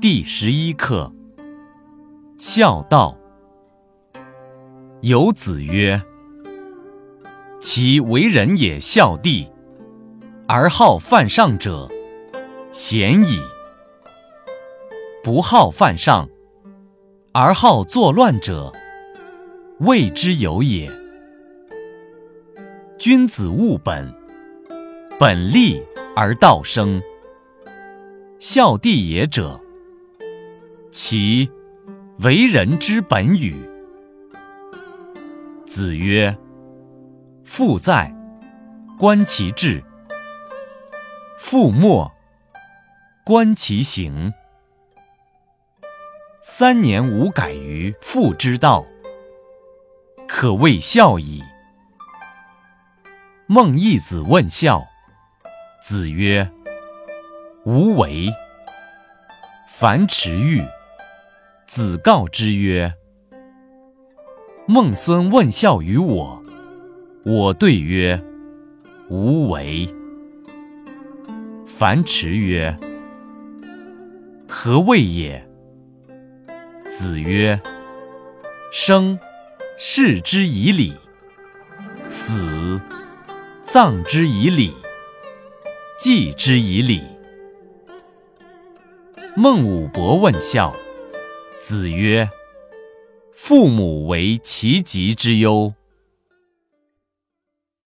第十一课：孝道。有子曰：“其为人也孝弟，而好犯上者，贤矣；不好犯上，而好作乱者，谓之有也。君子务本，本立而道生。孝弟也者，其为人之本与？”子曰：“父在，观其志；父没，观其行。三年无改于父之道，可谓孝矣。”孟义子问孝，子曰：“无为。”樊迟愈，子告之曰。孟孙问孝于我，我对曰：“无为。”樊迟曰：“何谓也？”子曰：“生，视之以礼；死，葬之以礼；祭之以礼。”孟武伯问孝，子曰。父母为其疾之忧。